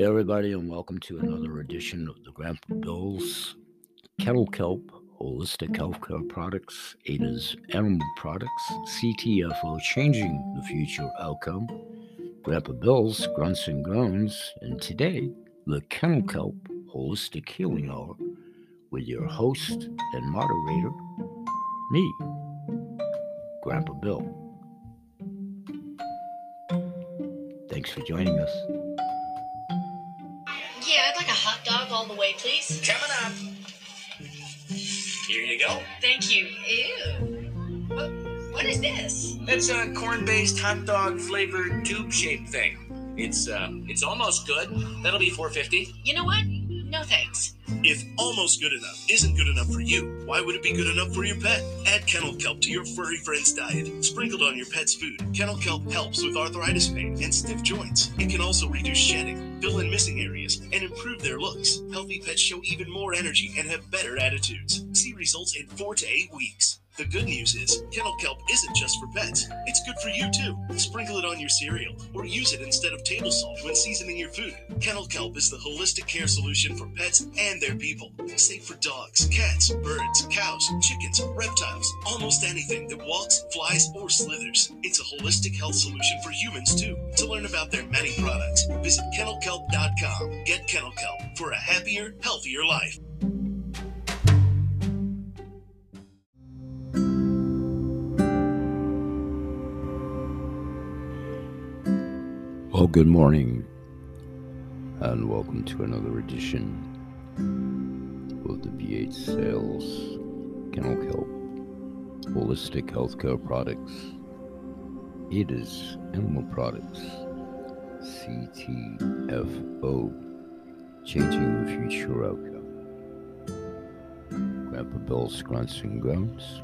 Hey, everybody, and welcome to another edition of the Grandpa Bill's Kennel Kelp Holistic Healthcare Products, ADA's Animal Products, CTFO Changing the Future Outcome, Grandpa Bill's Grunts and Groans, and today, the Kennel Kelp Holistic Healing Hour with your host and moderator, me, Grandpa Bill. Thanks for joining us. Dog all the way, please. Coming up. Here you go. Thank you. Ew. What, what is this? It's a corn-based hot dog flavored tube-shaped thing. It's uh, it's almost good. That'll be 450. You know what? No thanks. If almost good enough isn't good enough for you, why would it be good enough for your pet? Add kennel kelp to your furry friend's diet. Sprinkled on your pet's food, kennel kelp helps with arthritis pain and stiff joints. It can also reduce shedding, fill in missing areas, and improve their looks. Healthy pets show even more energy and have better attitudes. See results in four to eight weeks. The good news is, kennel kelp isn't just for pets. It's good for you too. Sprinkle it on your cereal or use it instead of table salt when seasoning your food. Kennel kelp is the holistic care solution for pets and their people. Safe for dogs, cats, birds, cows, chickens, reptiles, almost anything that walks, flies, or slithers. It's a holistic health solution for humans too. To learn about their many products, visit kennelkelp.com. Get kennel kelp for a happier, healthier life. Well, good morning, and welcome to another edition of the BH Sales Kennel Kelp Holistic Healthcare Products. It is Animal Products, CTFO, Changing the Future Outcome. Grandpa Bill's Grunts and Groans,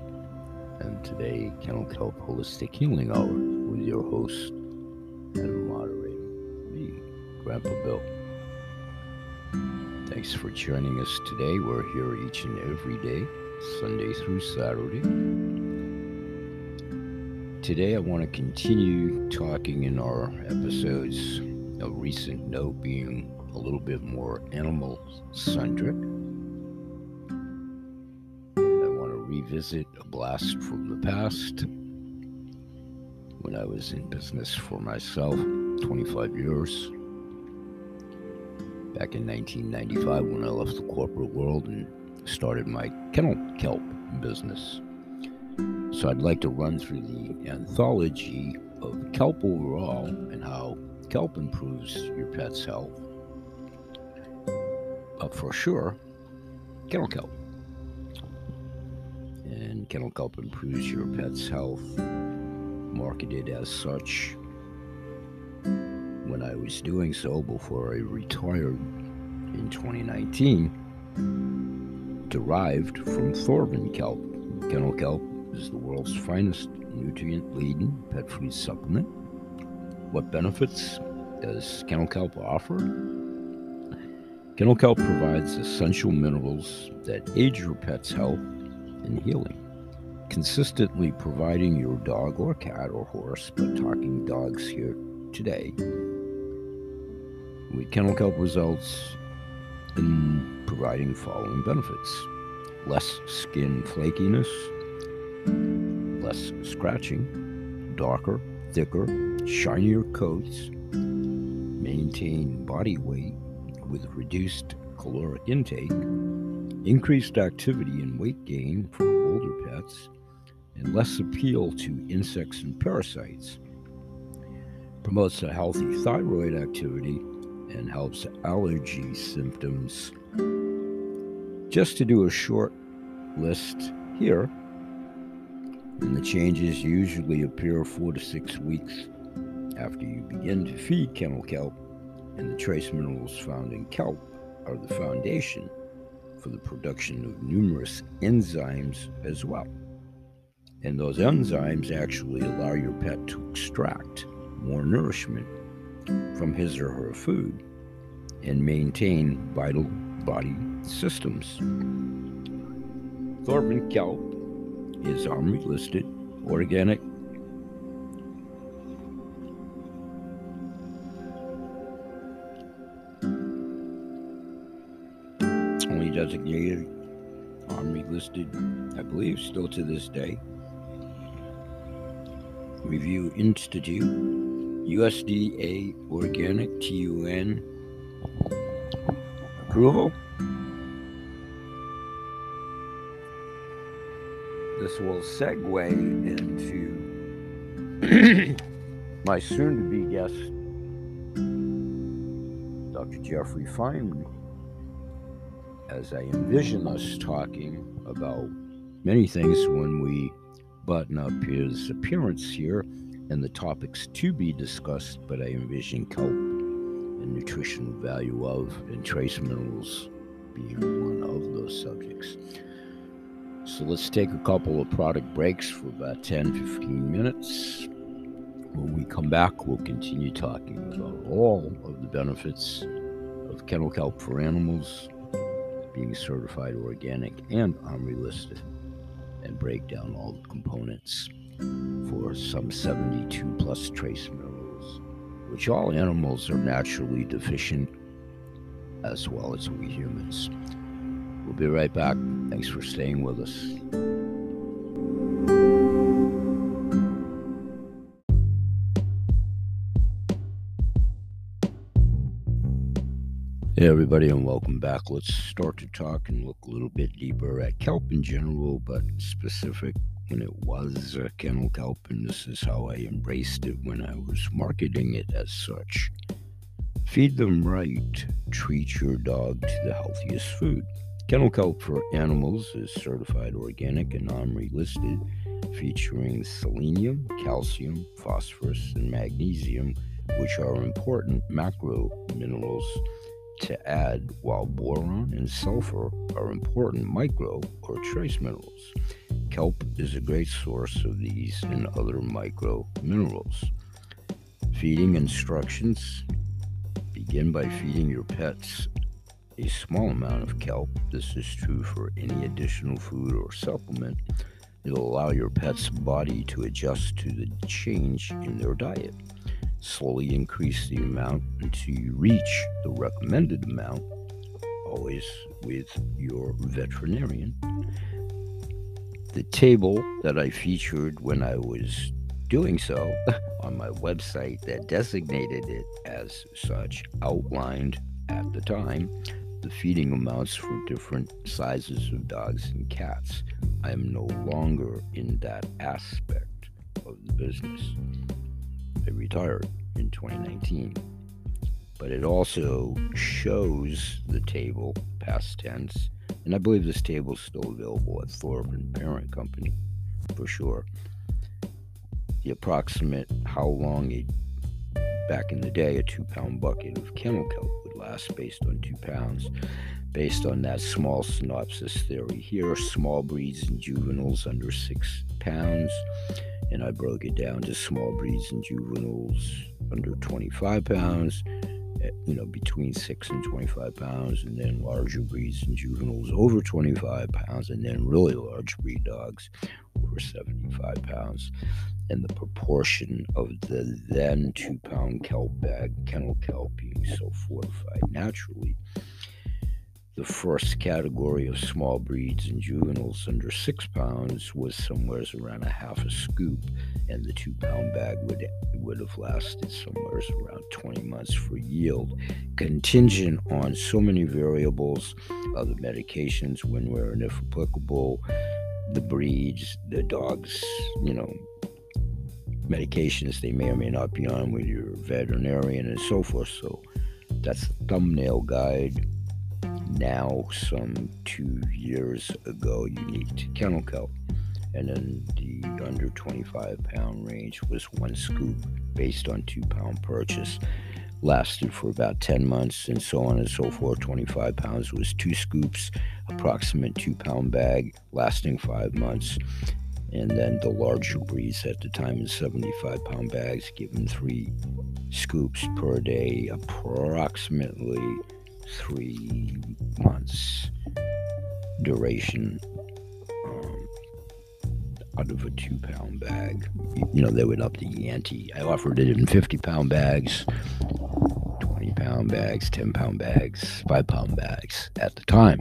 and today, Kennel Kelp Holistic Healing Hour with your host and moderator, me, Grandpa Bill. Thanks for joining us today. We're here each and every day, Sunday through Saturday. Today, I want to continue talking in our episodes. A recent note being a little bit more animal centric. I want to revisit a blast from the past when I was in business for myself 25 years. Back in 1995, when I left the corporate world and started my kennel kelp business. So, I'd like to run through the anthology of kelp overall and how kelp improves your pet's health. But for sure, kennel kelp. And kennel kelp improves your pet's health marketed as such when I was doing so before I retired in 2019, derived from Thorvin kelp. Kennel kelp is the world's finest nutrient laden pet food supplement. What benefits does kennel kelp offer? Kennel kelp provides essential minerals that aid your pet's health and healing consistently providing your dog or cat or horse, but talking dogs here today, kennel kelp results in providing following benefits less skin flakiness, less scratching, darker, thicker, shinier coats, maintain body weight with reduced caloric intake, increased activity and weight gain for older pets, and less appeal to insects and parasites. Promotes a healthy thyroid activity and helps allergy symptoms. Just to do a short list here, and the changes usually appear four to six weeks after you begin to feed kennel kelp, and the trace minerals found in kelp are the foundation for the production of numerous enzymes as well. And those enzymes actually allow your pet to extract more nourishment from his or her food and maintain vital body systems. Thorvin kelp is OMRI listed, organic. Only designated OMRI listed, I believe, still to this day. Review Institute, USDA Organic TUN approval. This will segue into my soon to be guest, Dr. Jeffrey Feynman, as I envision us talking about many things when we button up his appearance here and the topics to be discussed, but I envision kelp and nutritional value of and trace minerals being one of those subjects. So let's take a couple of product breaks for about 10 15 minutes. When we come back, we'll continue talking about all of the benefits of kennel kelp for animals, being certified organic and OMRI listed, and break down all the components for some 72 plus trace minerals, which all animals are naturally deficient, as well as we humans. We'll be right back. Thanks for staying with us. Hey, everybody, and welcome back. Let's start to talk and look a little bit deeper at kelp in general, but specific when it was kennel kelp, and this is how I embraced it when I was marketing it as such. Feed them right, treat your dog to the healthiest food. Kennel kelp for animals is certified organic and OMRI listed, featuring selenium, calcium, phosphorus, and magnesium, which are important macro minerals to add, while boron and sulfur are important micro or trace minerals. Kelp is a great source of these and other micro minerals. Feeding instructions begin by feeding your pets a small amount of kelp. This is true for any additional food or supplement. It'll allow your pet's body to adjust to the change in their diet. Slowly increase the amount until you reach the recommended amount, always with your veterinarian. The table that I featured when I was doing so on my website that designated it as such outlined at the time the feeding amounts for different sizes of dogs and cats. I am no longer in that aspect of the business. I retired in 2019. But it also shows the table, past tense, and I believe this table is still available at Thorvin Parent Company for sure. The approximate how long a back in the day a two pound bucket of kennel kelp would last based on two pounds. Based on that small synopsis theory here, small breeds and juveniles under six pounds, and I broke it down to small breeds and juveniles under 25 pounds, eh, you know, between 6 and 25 pounds, and then larger breeds and juveniles over 25 pounds, and then really large breed dogs over 75 pounds. And the proportion of the then two pound kelp bag, kennel kelp, being so fortified naturally the first category of small breeds and juveniles under six pounds was somewhere around a half a scoop, and the two pound bag would would have lasted somewhere around 20 months for yield, contingent on so many variables, other medications when where and if applicable, the breeds, the dogs, you know, medications they may or may not be on with your veterinarian and so forth. So that's the thumbnail guide now some two years ago unique to kennel kelp and then the under 25 pound range was one scoop based on two pound purchase. Lasted for about 10 months and so on and so forth. 25 pounds was two scoops approximate two pound bag lasting five months. And then the larger breeds at the time in 75 pound bags given three scoops per day approximately three months duration um, out of a two pound bag. You know, they would up the ante. I offered it in 50 pound bags, 20 pound bags, 10 pound bags, 5 pound bags at the time.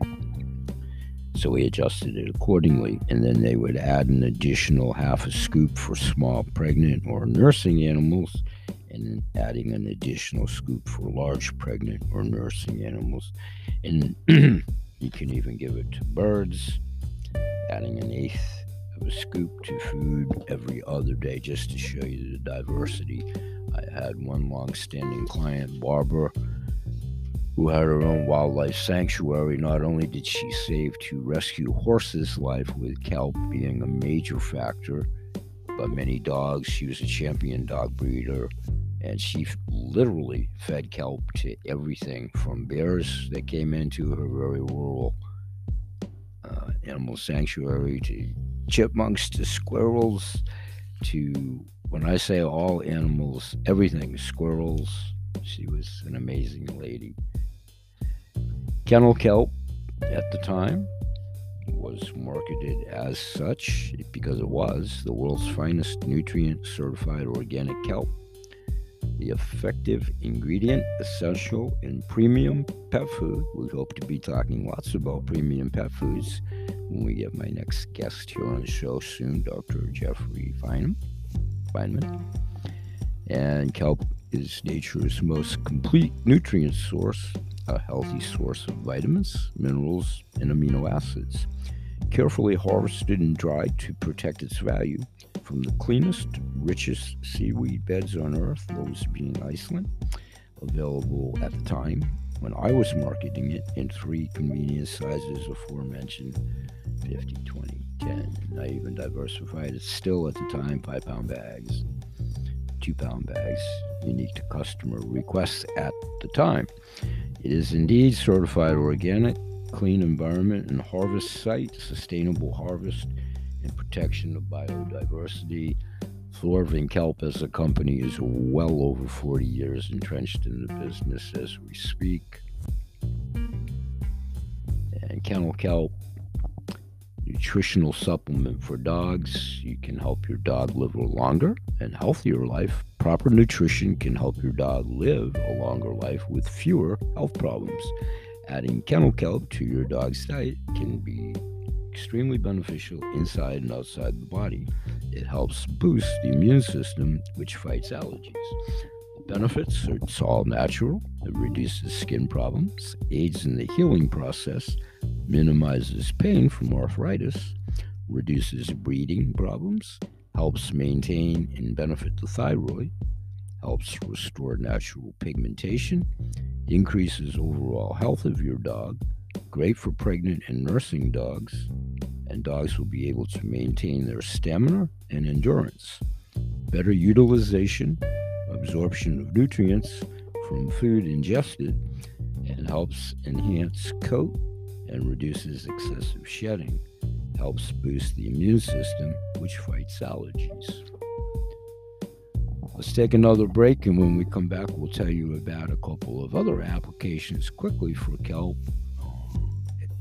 So we adjusted it accordingly. And then they would add an additional half a scoop for small pregnant or nursing animals, and adding an additional scoop for large pregnant or nursing animals. And you can even give it to birds, adding an eighth of a scoop to food every other day just to show you the diversity. I had one long standing client, Barbara who had her own wildlife sanctuary. Not only did she save two rescue horses' life, with kelp being a major factor, but many dogs. She was a champion dog breeder, and she literally fed kelp to everything from bears that came into her very rural uh, animal sanctuary to chipmunks to squirrels to when I say all animals, everything, squirrels. She was an amazing lady. Kennel kelp at the time was marketed as such because it was the world's finest nutrient certified organic kelp. The effective ingredient, essential in premium pet food. We hope to be talking lots about premium pet foods when we get my next guest here on the show soon, Dr. Jeffrey Feynman. Feynman. And kelp is nature's most complete nutrient source a healthy source of vitamins, minerals, and amino acids. Carefully harvested and dried to protect its value from the cleanest, richest seaweed beds on earth, those being Iceland, available at the time when I was marketing it in three convenient sizes aforementioned 50, 20, 10. And I even diversified it still at the time, five pound bags, two pound bags, unique to customer requests at the time. It is indeed certified organic, clean environment and harvest site, sustainable harvest and protection of biodiversity. Thorvin Kelp as a company is well over 40 years entrenched in the business as we speak. And Kennel Kelp, nutritional supplement for dogs. You can help your dog live a longer and healthier life Proper nutrition can help your dog live a longer life with fewer health problems. Adding kennel kelp to your dog's diet can be extremely beneficial inside and outside the body. It helps boost the immune system, which fights allergies. The benefits are it's all natural, it reduces skin problems, aids in the healing process, minimizes pain from arthritis, reduces breathing problems, helps maintain and benefit the thyroid, helps restore natural pigmentation, increases overall health of your dog, great for pregnant and nursing dogs, and dogs will be able to maintain their stamina and endurance. Better utilization, absorption of nutrients from food ingested, and helps enhance coat and reduces excessive shedding helps boost the immune system, which fights allergies. Let's take another break, and when we come back, we'll tell you about a couple of other applications quickly for kelp,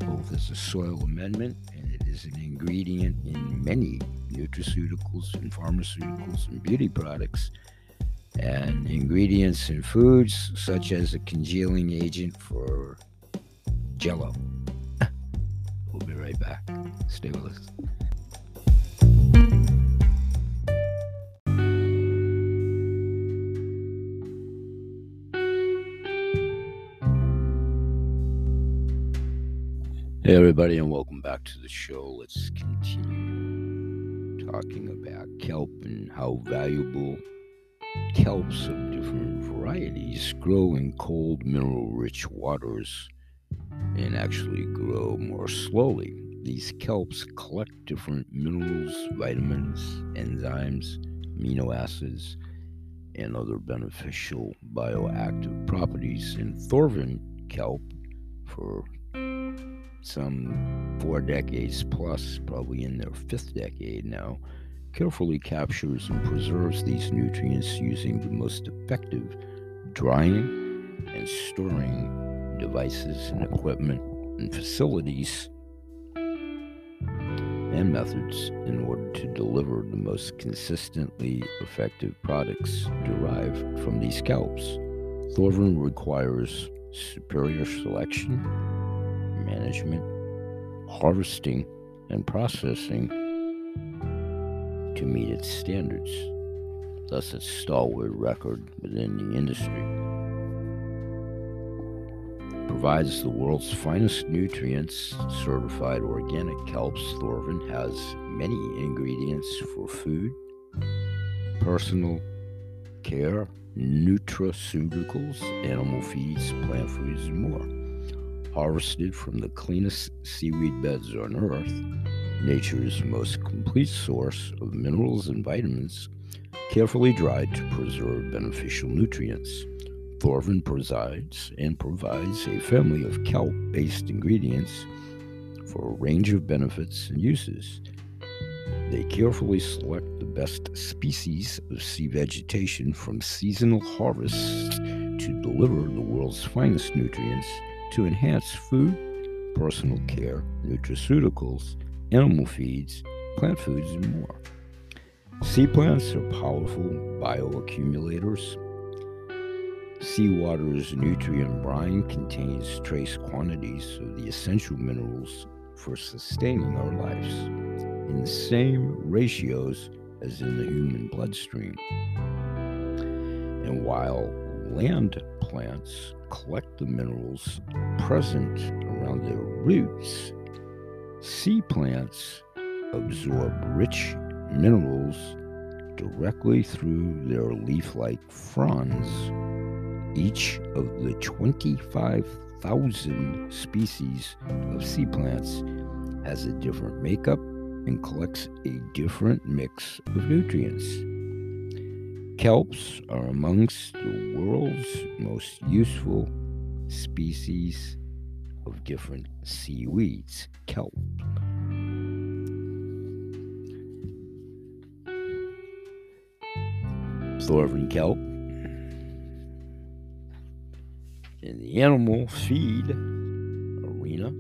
both as a soil amendment and it is an ingredient in many nutraceuticals and pharmaceuticals and beauty products, and ingredients in foods such as a congealing agent for jello. we'll be right back. Stay with us. Hey, everybody, and welcome back to the show. Let's continue talking about kelp and how valuable kelps of different varieties grow in cold, mineral rich waters and actually grow more slowly. These kelps collect different minerals, vitamins, enzymes, amino acids, and other beneficial bioactive properties in Thorvin kelp for some four decades plus, probably in their fifth decade now, carefully captures and preserves these nutrients using the most effective drying and storing devices and equipment and facilities and methods in order to deliver the most consistently effective products derived from these kelps. Thorvin requires superior selection, management, harvesting, and processing to meet its standards, thus its stalwart record within the industry. Provides the world's finest nutrients, certified organic kelps. Thorvin has many ingredients for food, personal care, nutraceuticals, animal feeds, plant foods, and more. Harvested from the cleanest seaweed beds on Earth, nature's most complete source of minerals and vitamins, carefully dried to preserve beneficial nutrients. Thorvin presides and provides a family of kelp based ingredients for a range of benefits and uses. They carefully select the best species of sea vegetation from seasonal harvests to deliver the world's finest nutrients to enhance food, personal care, nutraceuticals, animal feeds, plant foods, and more. Sea plants are powerful bioaccumulators. Seawater's nutrient brine contains trace quantities of the essential minerals for sustaining our lives in the same ratios as in the human bloodstream. And while land plants collect the minerals present around their roots, sea plants absorb rich minerals directly through their leaf like fronds. Each of the 25,000 species of sea plants has a different makeup and collects a different mix of nutrients. Kelps are amongst the world's most useful species of different seaweeds. Kelp. Thorvin kelp in the animal feed arena.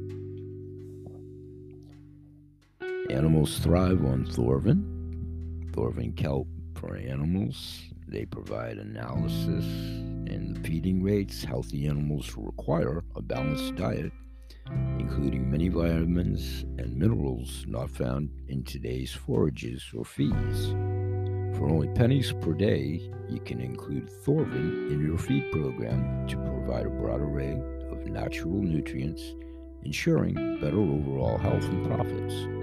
Animals thrive on Thorvin. Thorvin kelp for animals. They provide analysis in the feeding rates. Healthy animals require a balanced diet, including many vitamins and minerals not found in today's forages or feeds. For only pennies per day, you can include Thorvin in your feed program to provide a broad array of natural nutrients, ensuring better overall health and profits.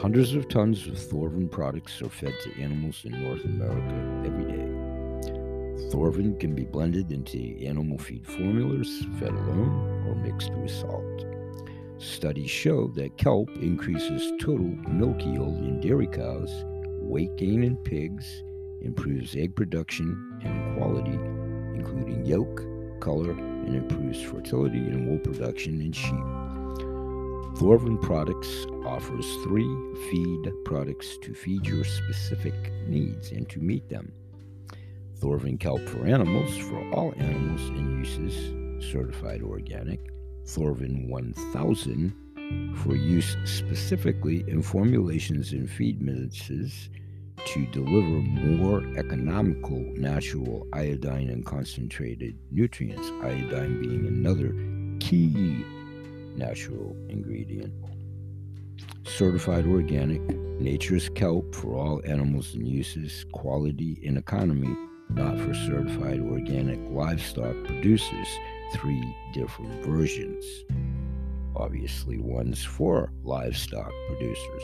Hundreds of tons of Thorvin products are fed to animals in North America every day. Thorvin can be blended into animal feed formulas, fed alone, or mixed with salt. Studies show that kelp increases total milk yield in dairy cows weight gain in pigs, improves egg production and quality, including yolk, color, and improves fertility and wool production in sheep. Thorvin Products offers three feed products to feed your specific needs and to meet them. Thorvin Kelp for animals for all animals and uses, certified organic. Thorvin 1000 for use specifically in formulations and feed mixes to deliver more economical natural iodine and concentrated nutrients, iodine being another key natural ingredient. Certified organic, nature's kelp for all animals and uses, quality and economy, not for certified organic livestock producers, three different versions obviously ones for livestock producers.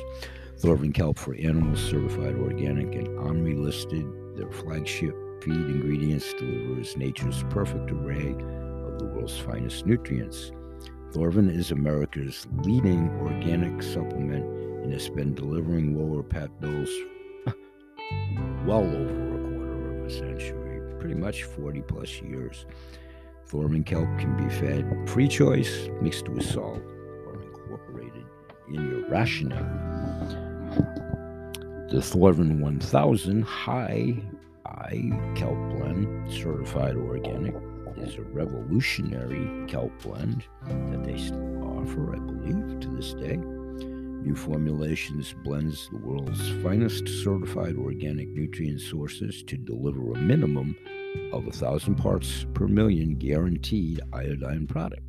Thorvin Kelp for animals certified organic and OMRI listed. Their flagship feed ingredients delivers nature's perfect array of the world's finest nutrients. Thorvin is America's leading organic supplement and has been delivering lower pet bills well over a quarter of a century, pretty much 40 plus years. Thorvin kelp can be fed free choice, mixed with salt, or incorporated in your rationing. The Thorvin 1000 High I Kelp Blend, certified organic, is a revolutionary kelp blend that they still offer, I believe, to this day. New Formulations blends the world's finest certified organic nutrient sources to deliver a minimum of a thousand parts per million guaranteed iodine product.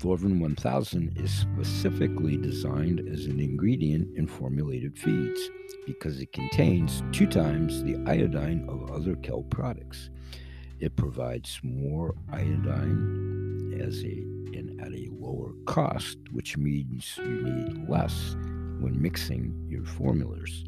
Thorvin 1000 is specifically designed as an ingredient in formulated feeds because it contains two times the iodine of other kelp products. It provides more iodine as a and at a lower cost, which means you need less when mixing your formulas.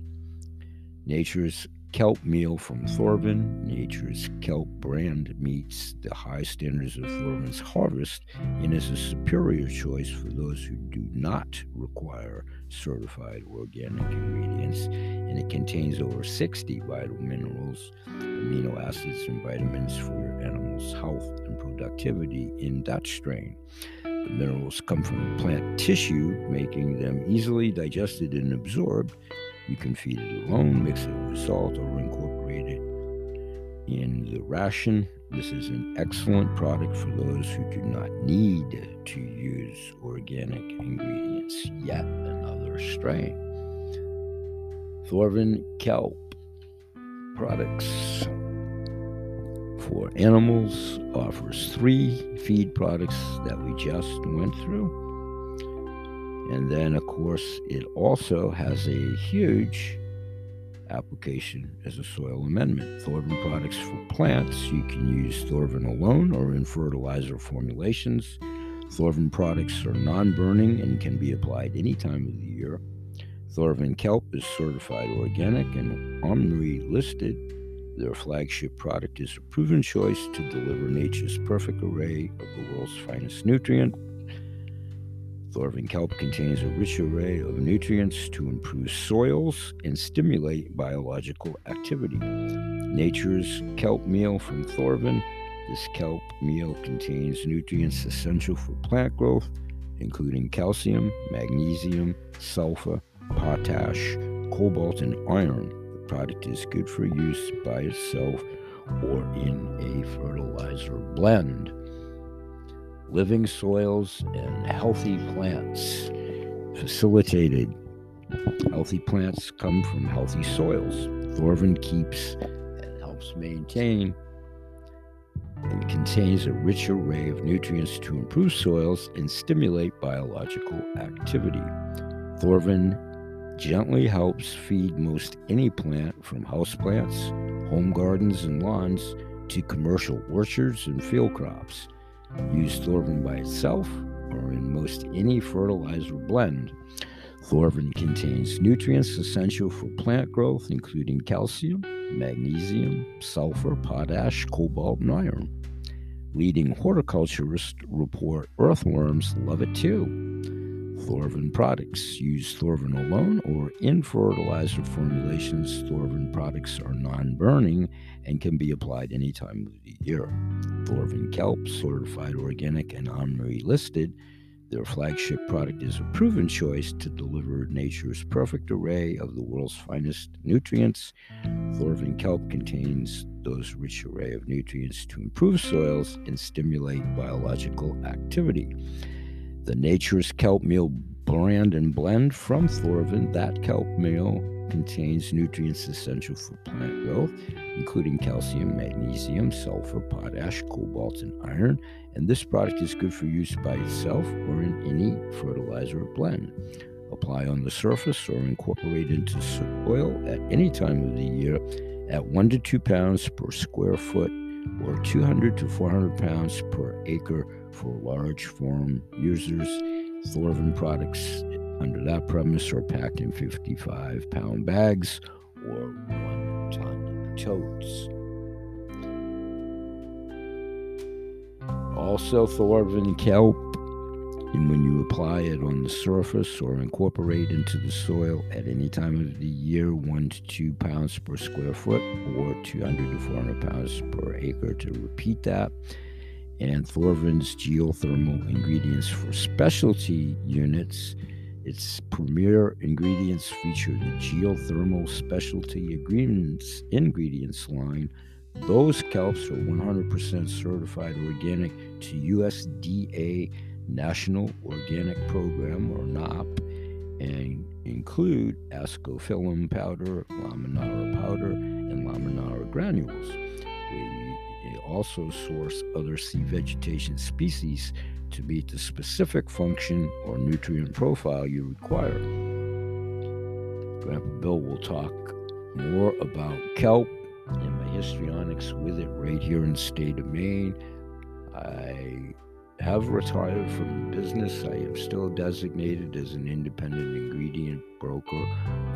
Nature's kelp meal from Thorvin, Nature's kelp brand meets the high standards of Thorvin's harvest and is a superior choice for those who do not require certified organic ingredients. And it contains over 60 vital minerals, amino acids, and vitamins for your animal's health and productivity in Dutch strain. The minerals come from plant tissue, making them easily digested and absorbed you can feed it alone, mix it with salt, or incorporate it in the ration. This is an excellent product for those who do not need to use organic ingredients. Yet another strain. Thorvin kelp products for animals offers three feed products that we just went through and then, of course, it also has a huge application as a soil amendment. Thorvin products for plants, you can use Thorvin alone or in fertilizer formulations. Thorvin products are non burning and can be applied any time of the year. Thorvin kelp is certified organic and OMRI listed. Their flagship product is a proven choice to deliver nature's perfect array of the world's finest nutrient Thorvin kelp contains a rich array of nutrients to improve soils and stimulate biological activity. Nature's kelp meal from Thorvin. This kelp meal contains nutrients essential for plant growth, including calcium, magnesium, sulfur, potash, cobalt, and iron. The product is good for use by itself or in a fertilizer blend living soils, and healthy plants. Facilitated. Healthy plants come from healthy soils. Thorvin keeps and helps maintain and contains a rich array of nutrients to improve soils and stimulate biological activity. Thorvin gently helps feed most any plant from houseplants, home gardens and lawns to commercial orchards and field crops. Use Thorvin by itself or in most any fertilizer blend. Thorvin contains nutrients essential for plant growth, including calcium, magnesium, sulfur, potash, cobalt, and iron. Leading horticulturists report earthworms love it too. Thorvin products. Use Thorvin alone or in fertilizer formulations. Thorvin products are non burning and can be applied any time of the year. Thorvin Kelp, certified organic and OMRI listed, their flagship product is a proven choice to deliver nature's perfect array of the world's finest nutrients. Thorvin kelp contains those rich array of nutrients to improve soils and stimulate biological activity. The Nature's Kelp Meal brand and blend from Thorvin. That kelp meal contains nutrients essential for plant growth, including calcium, magnesium, sulfur, potash, cobalt, and iron. And this product is good for use by itself or in any fertilizer blend. Apply on the surface or incorporate into soil at any time of the year at 1 to 2 pounds per square foot or 200 to 400 pounds per acre for large farm users. Thorvin products under that premise are packed in 55 pound bags or one ton totes. Also, Thorvin kelp, and when you apply it on the surface or incorporate into the soil at any time of the year, one to two pounds per square foot or 200 to 400 pounds per acre to repeat that and Thorvin's geothermal ingredients for specialty units. Its premier ingredients feature the geothermal specialty ingredients, ingredients line. Those kelps are 100% certified organic to USDA National Organic Program or NOP and include ascophyllum powder, laminaria powder, and laminaria granules. We also source other sea vegetation species to meet the specific function or nutrient profile you require. Grandpa Bill will talk more about kelp and my histrionics with it right here in the state of Maine. I have retired from business. I am still designated as an independent ingredient broker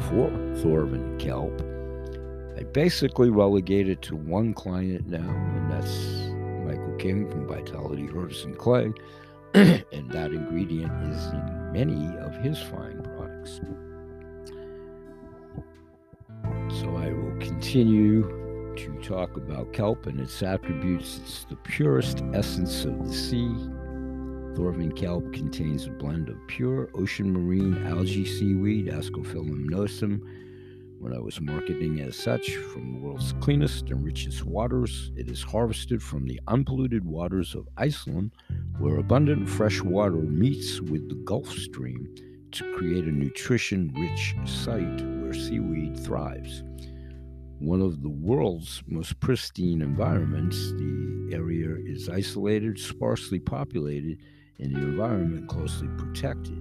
for Thorvin Kelp. I basically relegated to one client now, and that's Michael King from Vitality Herbs and Clay, and that ingredient is in many of his fine products. So I will continue to talk about kelp and its attributes. It's the purest essence of the sea. Thorvin kelp contains a blend of pure ocean marine algae seaweed, Ascophyllum nodosum, when I was marketing as such from the world's cleanest and richest waters. It is harvested from the unpolluted waters of Iceland, where abundant fresh water meets with the Gulf Stream to create a nutrition rich site where seaweed thrives. One of the world's most pristine environments, the area is isolated, sparsely populated, and the environment closely protected.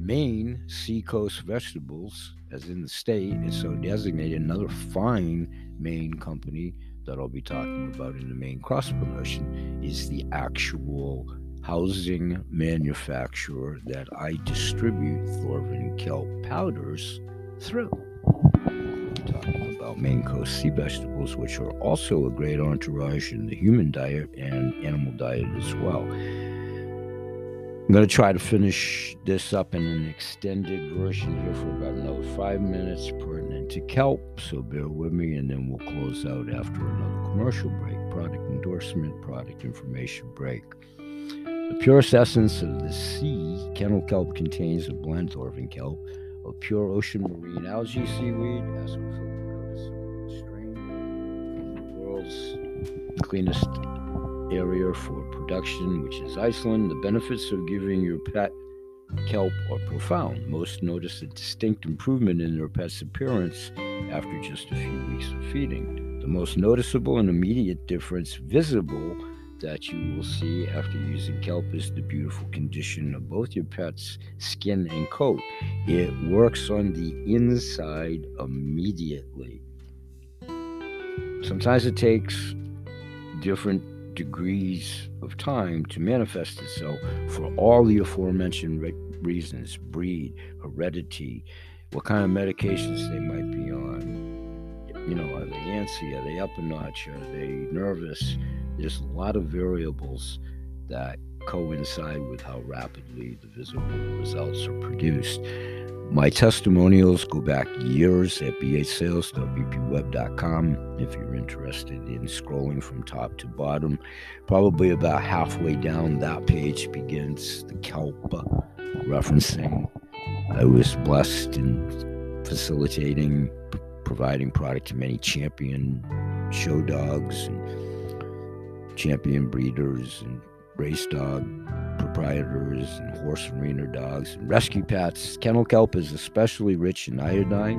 Maine Seacoast Vegetables, as in the state, is so designated. Another fine Maine company that I'll be talking about in the Maine cross promotion is the actual housing manufacturer that I distribute Thorvin kelp powders through. Talking about Maine Coast sea vegetables, which are also a great entourage in the human diet and animal diet as well. I'm going to try to finish this up in an extended version here for about another five minutes pertinent to kelp, so bear with me, and then we'll close out after another commercial break, product endorsement, product information break. The purest essence of the sea, kennel kelp contains a blend Thorvin kelp of pure ocean marine algae seaweed, Ascophyllum strain, from the world's cleanest area for production, which is Iceland. The benefits of giving your pet kelp are profound. Most notice a distinct improvement in their pet's appearance after just a few weeks of feeding. The most noticeable and immediate difference visible that you will see after using kelp is the beautiful condition of both your pet's skin and coat. It works on the inside immediately. Sometimes it takes different degrees of time to manifest itself for all the aforementioned re- reasons breed, heredity, what kind of medications they might be on. You know, are they antsy? Are they up a notch? Are they nervous? There's a lot of variables that coincide with how rapidly the visible results are produced. My testimonials go back years at bhsales.bpweb.com if you're interested in scrolling from top to bottom. Probably about halfway down that page begins the kelp referencing. I was blessed in facilitating, providing product to many champion show dogs and champion breeders and race dog proprietors and horse arena dogs and rescue pets. Kennel kelp is especially rich in iodine,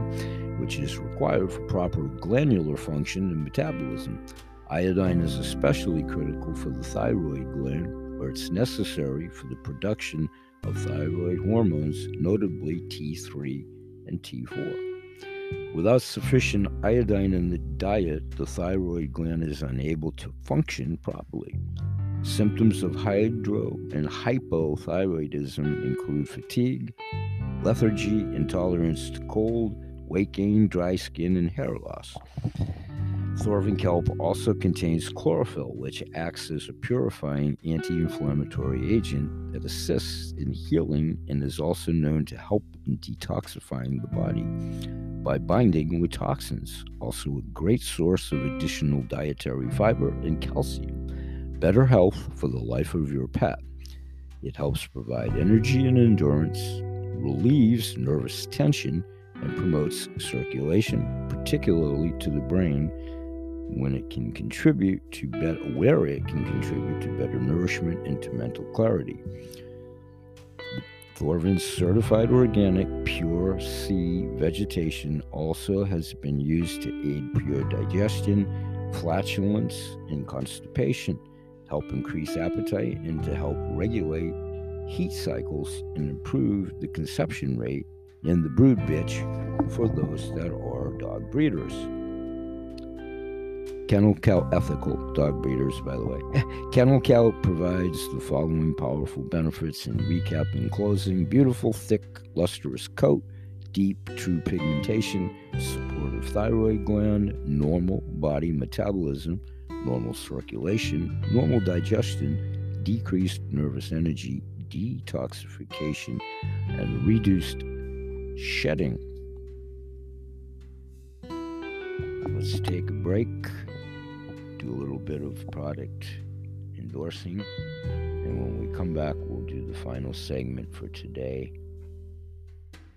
which is required for proper glandular function and metabolism. Iodine is especially critical for the thyroid gland, where it's necessary for the production of thyroid hormones, notably T3 and T4. Without sufficient iodine in the diet, the thyroid gland is unable to function properly. Symptoms of hydro and hypothyroidism include fatigue, lethargy, intolerance to cold, weight gain, dry skin, and hair loss. Thorvin kelp also contains chlorophyll, which acts as a purifying anti inflammatory agent that assists in healing and is also known to help in detoxifying the body by binding with toxins. Also, a great source of additional dietary fiber and calcium. Better health for the life of your pet. It helps provide energy and endurance, relieves nervous tension, and promotes circulation, particularly to the brain when it can contribute to better where it can contribute to better nourishment and to mental clarity. Thorvin's certified organic pure sea vegetation also has been used to aid pure digestion, flatulence, and constipation, help increase appetite, and to help regulate heat cycles and improve the conception rate in the brood bitch for those that are dog breeders. Kennel Kelp ethical dog breeders, by the way. Kennel Kelp provides the following powerful benefits in recap in closing beautiful, thick, lustrous coat, deep, true pigmentation, supportive thyroid gland, normal body metabolism, normal circulation, normal digestion, decreased nervous energy, detoxification, and reduced shedding. Let's take a break do a little bit of product endorsing. And when we come back, we'll do the final segment for today.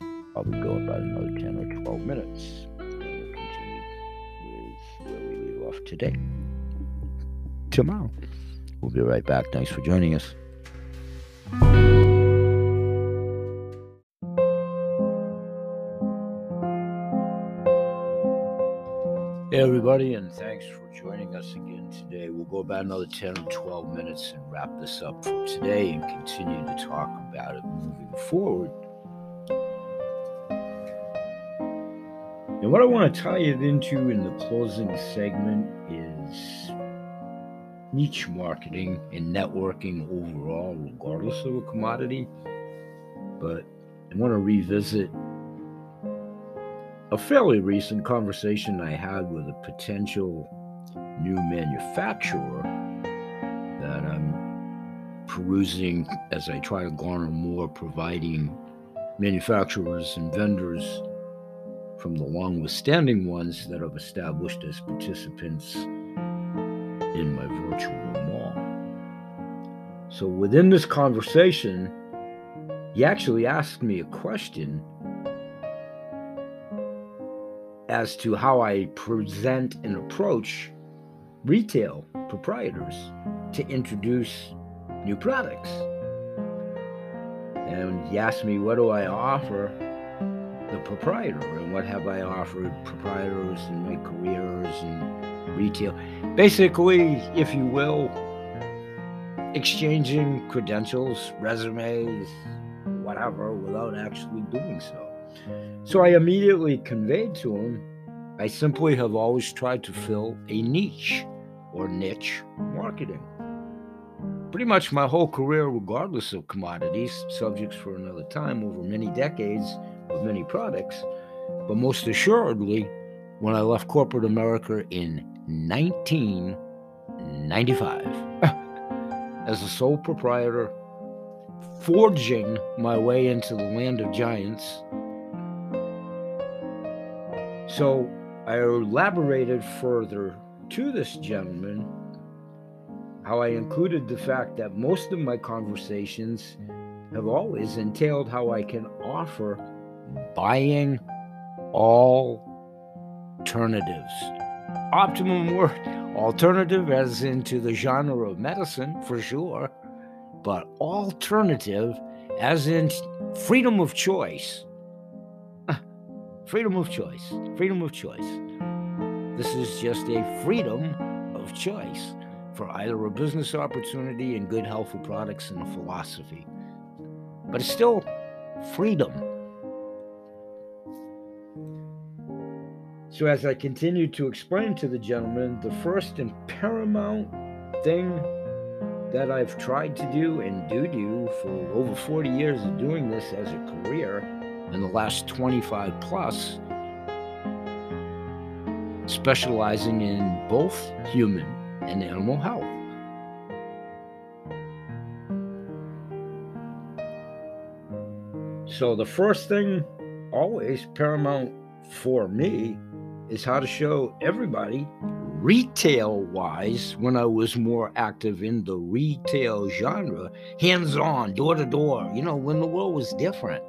Be going about another 10 or 12 minutes. And we'll continue with where we leave off today. Tomorrow. We'll be right back. Thanks for joining us. Hey, everybody, and thanks for joining us again today. We'll go about another 10 or 12 minutes and wrap this up for today and continue to talk about it moving forward. And what I want to tie it into in the closing segment is niche marketing and networking overall, regardless of a commodity. But I want to revisit a fairly recent conversation I had with a potential new manufacturer that I'm perusing as I try to garner more, providing manufacturers and vendors from the long withstanding ones that have established as participants in my virtual mall. So within this conversation, he actually asked me a question as to how I present and approach retail proprietors to introduce new products. And he asked me, What do I offer the proprietor? And what have I offered proprietors in my careers and retail? Basically, if you will, exchanging credentials, resumes, whatever, without actually doing so. So I immediately conveyed to him I simply have always tried to fill a niche or niche marketing. Pretty much my whole career, regardless of commodities, subjects for another time over many decades of many products, but most assuredly, when I left corporate America in 1995 as a sole proprietor, forging my way into the land of giants so I elaborated further to this gentleman how I included the fact that most of my conversations have always entailed how I can offer buying all alternatives. Optimum word, alternative as into the genre of medicine for sure, but alternative as in freedom of choice Freedom of choice. Freedom of choice. This is just a freedom of choice for either a business opportunity and good, healthful products and a philosophy. But it's still freedom. So, as I continued to explain to the gentleman, the first and paramount thing that I've tried to do and do do for over 40 years of doing this as a career in the last 25 plus, specializing in both human and animal health. So, the first thing, always paramount for me, is how to show everybody retail wise when I was more active in the retail genre, hands on, door to door, you know, when the world was different.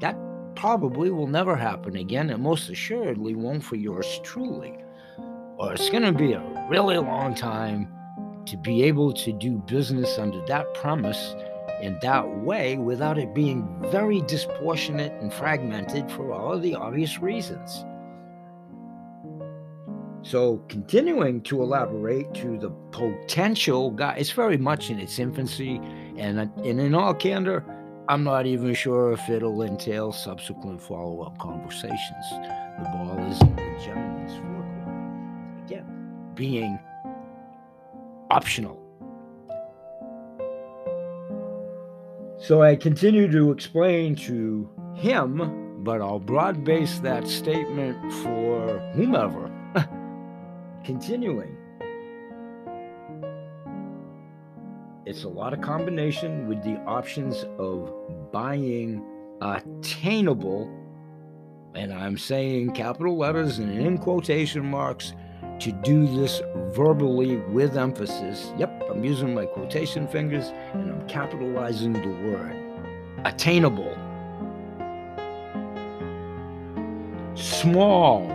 That probably will never happen again, and most assuredly won't for yours truly. Or it's going to be a really long time to be able to do business under that premise in that way without it being very disproportionate and fragmented for all of the obvious reasons. So, continuing to elaborate to the potential guy, it's very much in its infancy, and, and in all candor, I'm not even sure if it'll entail subsequent follow up conversations. The ball is in the gentleman's forecourt. Again, being optional. So I continue to explain to him, but I'll broad base that statement for whomever. Continuing. It's a lot of combination with the options of buying attainable, and I'm saying capital letters and in quotation marks to do this verbally with emphasis. Yep, I'm using my quotation fingers and I'm capitalizing the word attainable. Small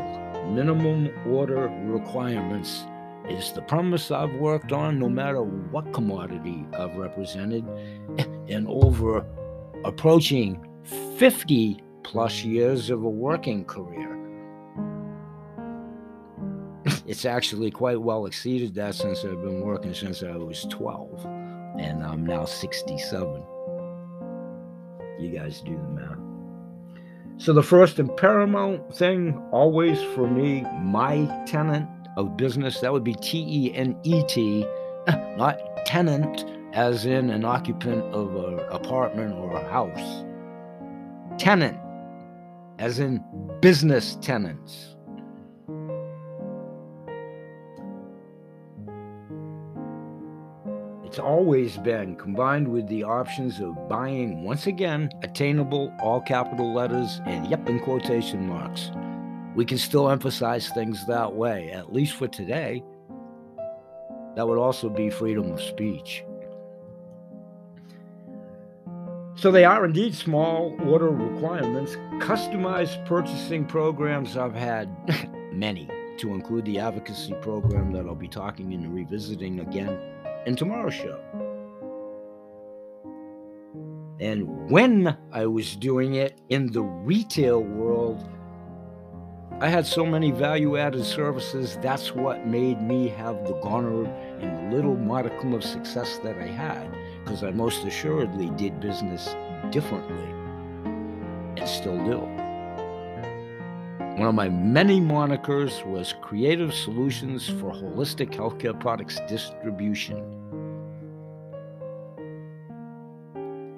minimum order requirements is the premise I've worked on no matter what commodity I've represented in over approaching 50 plus years of a working career. It's actually quite well exceeded that since I've been working since I was 12 and I'm now 67. You guys do the math. So, the first and paramount thing, always for me, my tenant of business, that would be T E N E T, not tenant as in an occupant of an apartment or a house. Tenant as in business tenants. It's always been combined with the options of buying, once again, attainable, all capital letters, and yep, in quotation marks. We can still emphasize things that way, at least for today. That would also be freedom of speech. So they are indeed small order requirements, customized purchasing programs. I've had many, to include the advocacy program that I'll be talking and revisiting again in tomorrow's show. And when I was doing it in the retail world, I had so many value added services. That's what made me have the garner and the little modicum of success that I had, because I most assuredly did business differently and still do. One of my many monikers was Creative Solutions for Holistic Healthcare Products Distribution.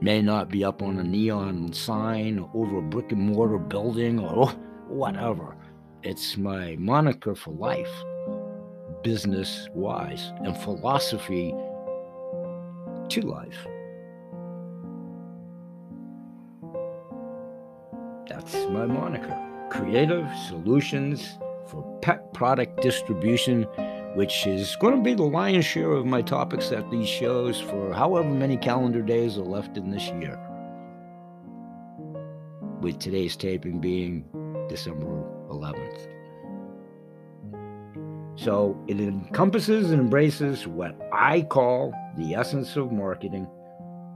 May not be up on a neon sign over a brick and mortar building or whatever. It's my moniker for life, business wise, and philosophy to life. That's my moniker. Creative Solutions for Pet Product Distribution, which is going to be the lion's share of my topics at these shows for however many calendar days are left in this year. With today's taping being December 11th. So it encompasses and embraces what I call the essence of marketing,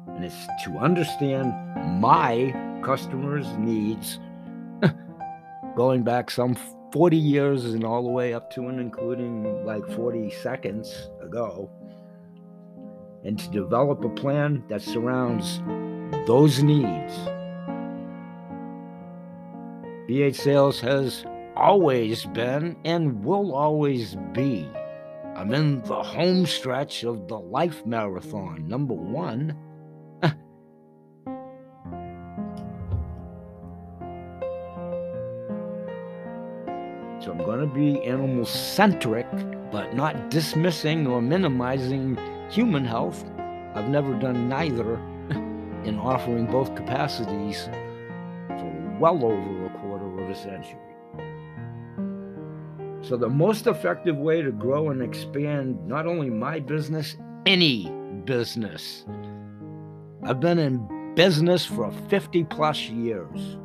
and it's to understand my customers' needs going back some 40 years and all the way up to and including like 40 seconds ago, and to develop a plan that surrounds those needs. BH Sales has always been and will always be. I'm in the home stretch of the life marathon, number one. So I'm going to be animal centric, but not dismissing or minimizing human health. I've never done neither in offering both capacities for well over a century. So, the most effective way to grow and expand not only my business, any business. I've been in business for 50 plus years.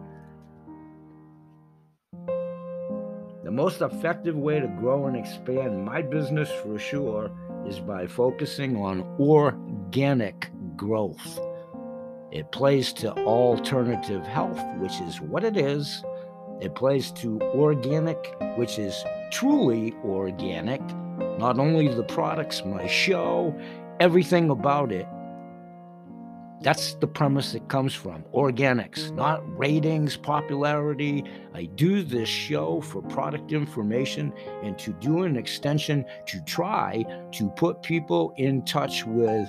The most effective way to grow and expand my business for sure is by focusing on organic growth. It plays to alternative health, which is what it is, It plays to organic, which is truly organic. Not only the products, my show, everything about it. That's the premise it comes from organics, not ratings, popularity. I do this show for product information and to do an extension to try to put people in touch with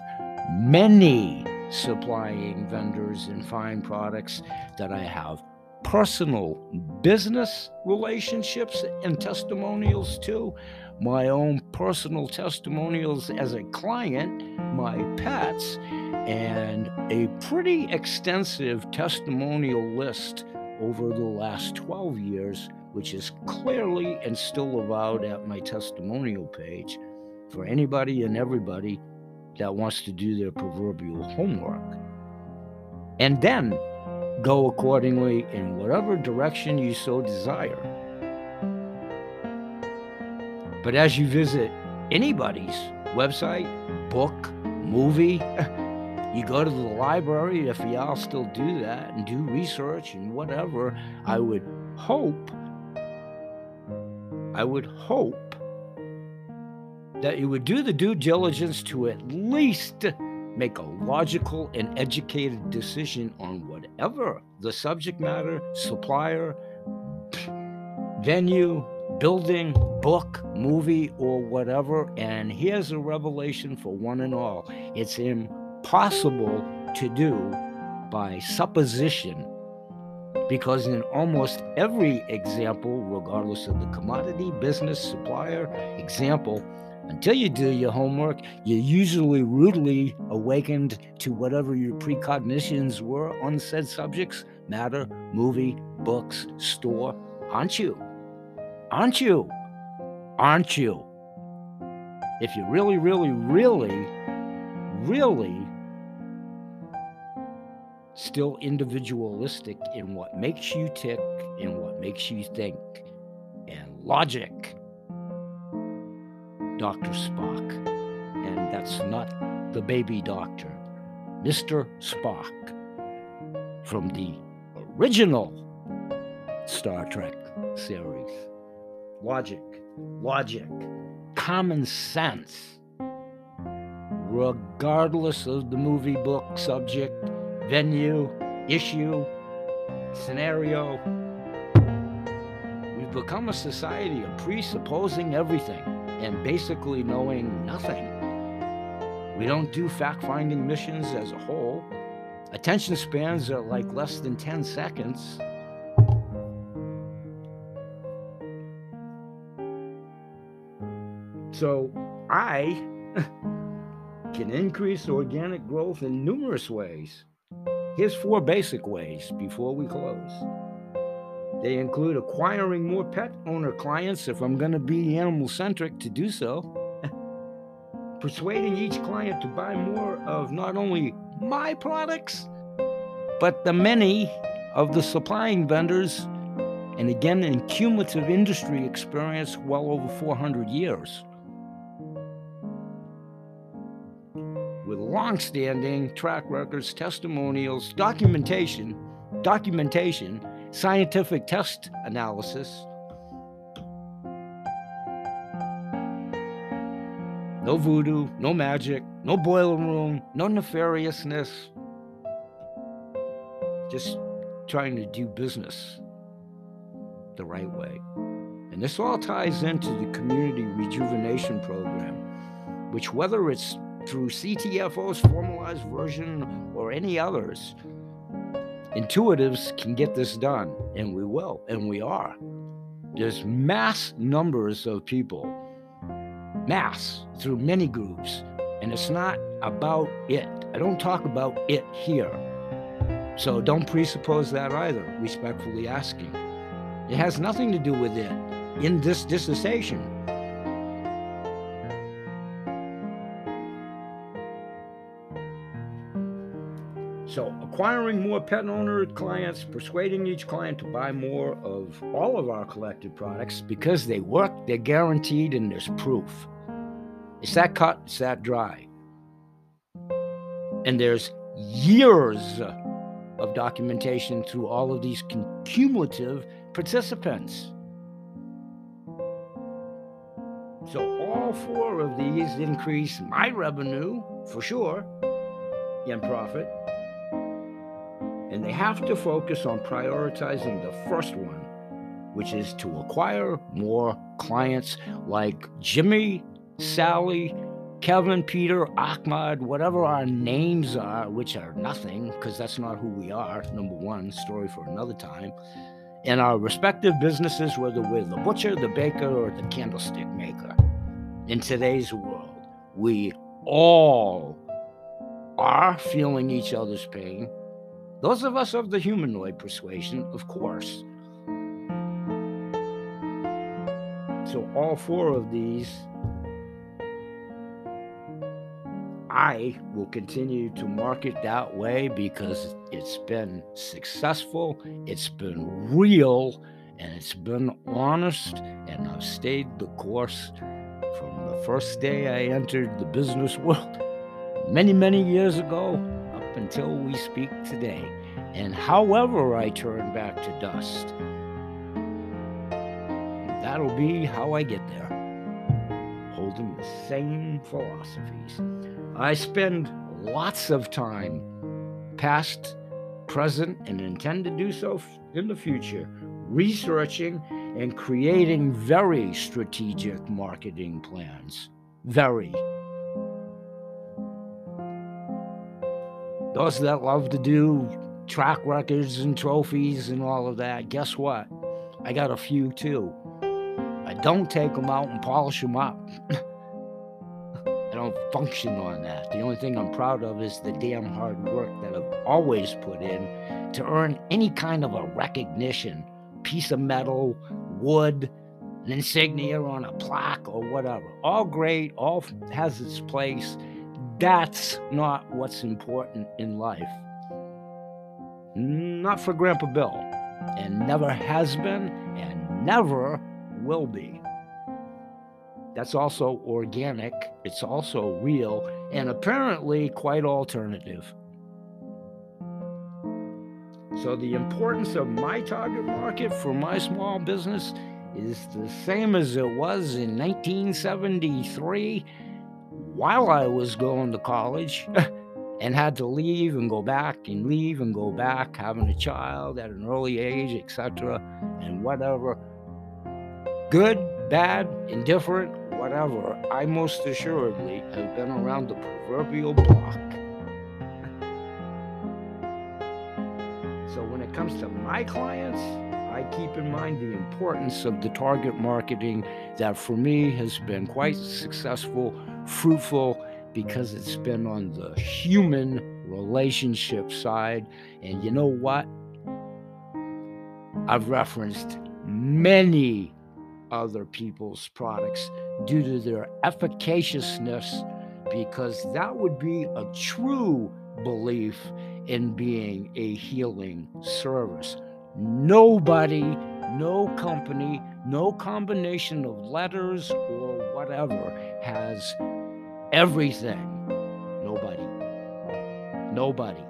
many supplying vendors and fine products that I have personal business relationships and testimonials too. My own personal testimonials as a client, my pets, and a pretty extensive testimonial list over the last 12 years, which is clearly and still avowed at my testimonial page for anybody and everybody that wants to do their proverbial homework. And then go accordingly in whatever direction you so desire. But as you visit anybody's website, book, movie, you go to the library, if y'all still do that and do research and whatever, I would hope, I would hope that you would do the due diligence to at least make a logical and educated decision on whatever the subject matter, supplier, venue, building, book, movie, or whatever. And here's a revelation for one and all it's impossible to do by supposition. Because in almost every example, regardless of the commodity, business, supplier, example, until you do your homework, you're usually rudely awakened to whatever your precognitions were on said subjects matter, movie, books, store. Aren't you? Aren't you? Aren't you? If you're really, really, really, really still individualistic in what makes you tick and what makes you think, and logic Dr. Spock. And that's not the baby doctor, Mr. Spock from the original Star Trek series. Logic, logic, common sense, regardless of the movie, book, subject, venue, issue, scenario. We've become a society of presupposing everything and basically knowing nothing. We don't do fact finding missions as a whole. Attention spans are like less than 10 seconds. So I can increase organic growth in numerous ways. Here's four basic ways before we close. They include acquiring more pet owner clients if I'm going to be animal centric to do so, persuading each client to buy more of not only my products, but the many of the supplying vendors, and again, in cumulative industry experience well over 400 years. With long standing track records, testimonials, documentation, documentation scientific test analysis. No voodoo, no magic, no boiler room, no nefariousness. Just trying to do business the right way. And this all ties into the community rejuvenation program, which, whether it's through CTFO's formalized version or any others, Intuitives can get this done, and we will, and we are. There's mass numbers of people, mass through many groups, and it's not about it. I don't talk about it here. So don't presuppose that either, respectfully asking. It has nothing to do with it in this dissertation. Acquiring more pet owner clients, persuading each client to buy more of all of our collected products because they work, they're guaranteed, and there's proof. It's that cut, it's that dry. And there's years of documentation through all of these cumulative participants. So all four of these increase my revenue for sure and profit. And they have to focus on prioritizing the first one, which is to acquire more clients like Jimmy, Sally, Kevin, Peter, Ahmad, whatever our names are, which are nothing, because that's not who we are, number one, story for another time, in our respective businesses, whether we're the butcher, the baker, or the candlestick maker. In today's world, we all are feeling each other's pain. Those of us of the humanoid persuasion, of course. So, all four of these, I will continue to market that way because it's been successful, it's been real, and it's been honest, and I've stayed the course from the first day I entered the business world many, many years ago until we speak today. And however I turn back to dust, that'll be how I get there, holding the same philosophies. I spend lots of time, past, present, and intend to do so in the future, researching and creating very strategic marketing plans. Very. Those that love to do track records and trophies and all of that, guess what? I got a few too. I don't take them out and polish them up. I don't function on that. The only thing I'm proud of is the damn hard work that I've always put in to earn any kind of a recognition piece of metal, wood, an insignia on a plaque or whatever. All great, all has its place that's not what's important in life. Not for Grandpa Bill, and never has been, and never will be. That's also organic, it's also real, and apparently quite alternative. So, the importance of my target market for my small business is the same as it was in 1973 while I was going to college and had to leave and go back and leave and go back, having a child at an early age, etc., and whatever. Good, bad, indifferent, whatever, I most assuredly have been around the proverbial block. so when it comes to my clients, I keep in mind the importance of the target marketing that for me has been quite successful fruitful because it's been on the human relationship side. And you know what? I've referenced many other people's products due to their efficaciousness because that would be a true belief in being a healing service. Nobody, no company, no combination of letters or whatever has everything. Nobody. Nobody.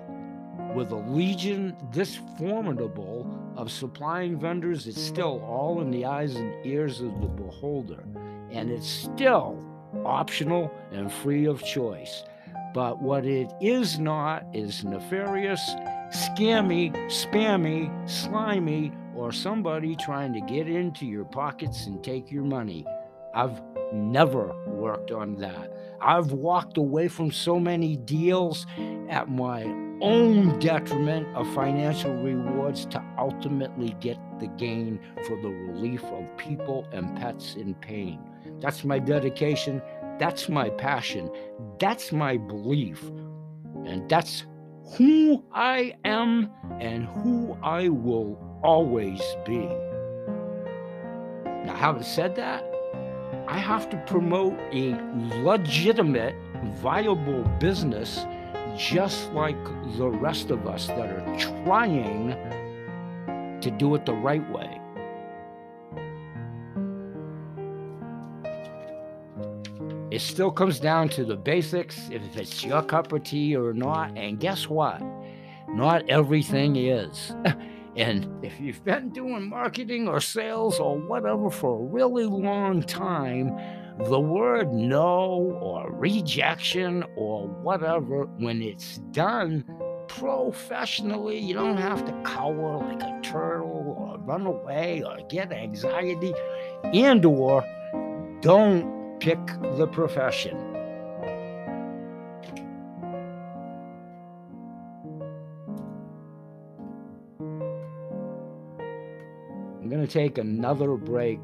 With a legion this formidable of supplying vendors, it's still all in the eyes and ears of the beholder. And it's still optional and free of choice. But what it is not is nefarious, scammy, spammy, slimy, or somebody trying to get into your pockets and take your money. I've never worked on that. I've walked away from so many deals at my own detriment of financial rewards to ultimately get the gain for the relief of people and pets in pain. That's my dedication. That's my passion. That's my belief. And that's who I am and who I will always be. Now, having said that, I have to promote a legitimate, viable business just like the rest of us that are trying to do it the right way. It still comes down to the basics if it's your cup of tea or not. And guess what? Not everything is. And if you've been doing marketing or sales or whatever for a really long time, the word no or rejection or whatever, when it's done professionally, you don't have to cower like a turtle or run away or get anxiety and or don't pick the profession. Going to take another break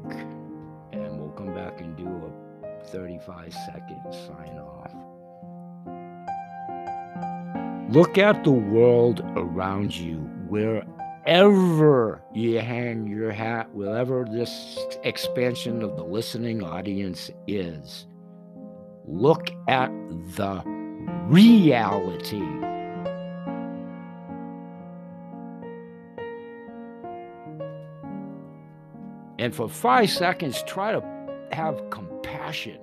and we'll come back and do a 35 second sign off. Look at the world around you, wherever you hang your hat, wherever this expansion of the listening audience is. Look at the reality. And for five seconds, try to have compassion.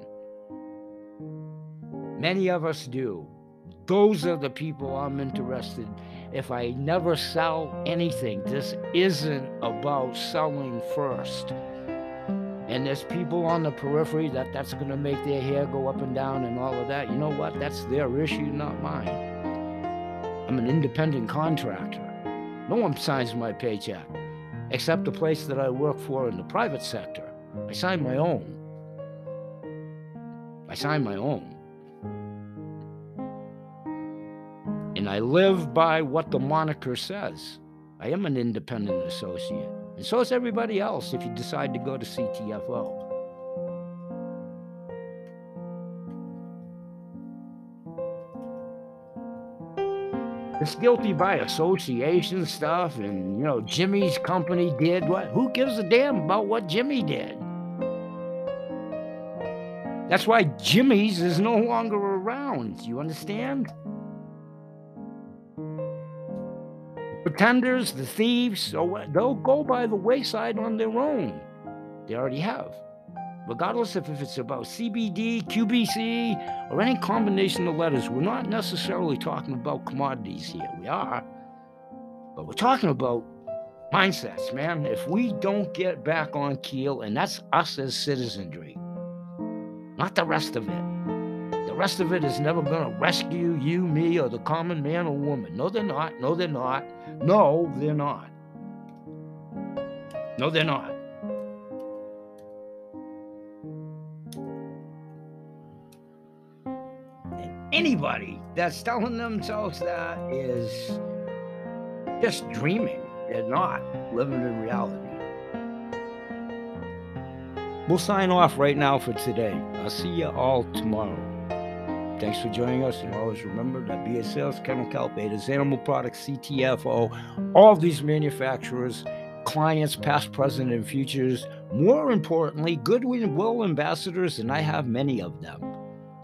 Many of us do. Those are the people I'm interested. If I never sell anything, this isn't about selling first. And there's people on the periphery that that's going to make their hair go up and down and all of that. You know what? That's their issue, not mine. I'm an independent contractor. No one signs my paycheck except the place that I work for in the private sector. I sign my own. I sign my own. And I live by what the moniker says. I am an independent associate. And so is everybody else if you decide to go to CTFO. It's guilty by association stuff, and you know, Jimmy's company did what? Who gives a damn about what Jimmy did? That's why Jimmy's is no longer around. You understand? Pretenders, the thieves, so they'll go by the wayside on their own. They already have regardless if, if it's about CBD, QBC, or any combination of letters, we're not necessarily talking about commodities here. We are, but we're talking about mindsets, man. If we don't get back on keel, and that's us as citizenry, not the rest of it. The rest of it is never going to rescue you, me, or the common man or woman. No, they're not. No, they're not. No, they're not. No, they're not. Anybody that's telling themselves that is just dreaming. They're not living in reality. We'll sign off right now for today. I'll see you all tomorrow. Thanks for joining us. And always remember that BA Sales, Kennel Kelp, Animal Products, CTFO, all these manufacturers, clients, past, present, and futures, more importantly, goodwill ambassadors, and I have many of them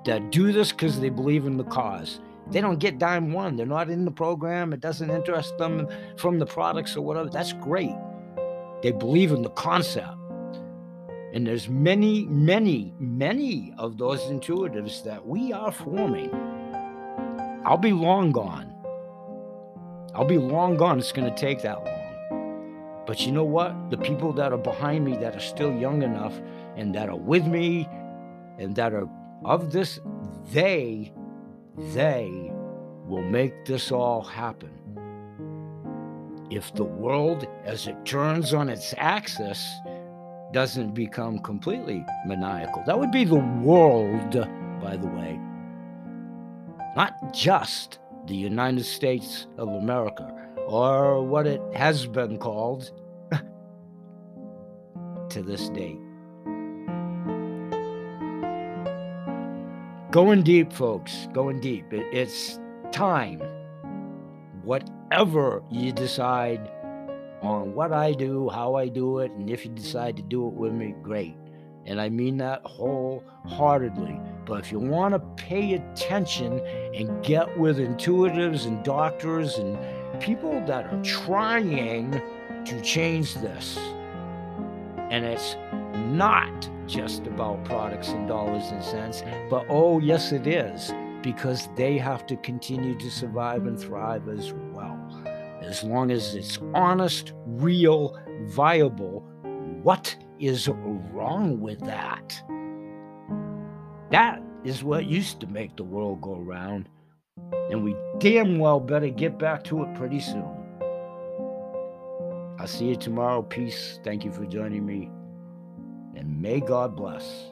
that do this because they believe in the cause. They don't get dime one. They're not in the program. It doesn't interest them from the products or whatever. That's great. They believe in the concept. And there's many, many, many of those intuitives that we are forming. I'll be long gone. I'll be long gone. It's going to take that long. But you know what? The people that are behind me that are still young enough and that are with me and that are of this they they will make this all happen. If the world as it turns on its axis doesn't become completely maniacal that would be the world by the way not just the united states of america or what it has been called to this date Going deep, folks. Going deep. It, it's time. Whatever you decide on what I do, how I do it, and if you decide to do it with me, great. And I mean that wholeheartedly. But if you want to pay attention and get with intuitives and doctors and people that are trying to change this, and it's not just about products and dollars and cents, but oh, yes, it is, because they have to continue to survive and thrive as well. as long as it's honest, real, viable. What is wrong with that? That is what used to make the world go round, and we damn well better get back to it pretty soon. I'll see you tomorrow. Peace. Thank you for joining me, and may God bless.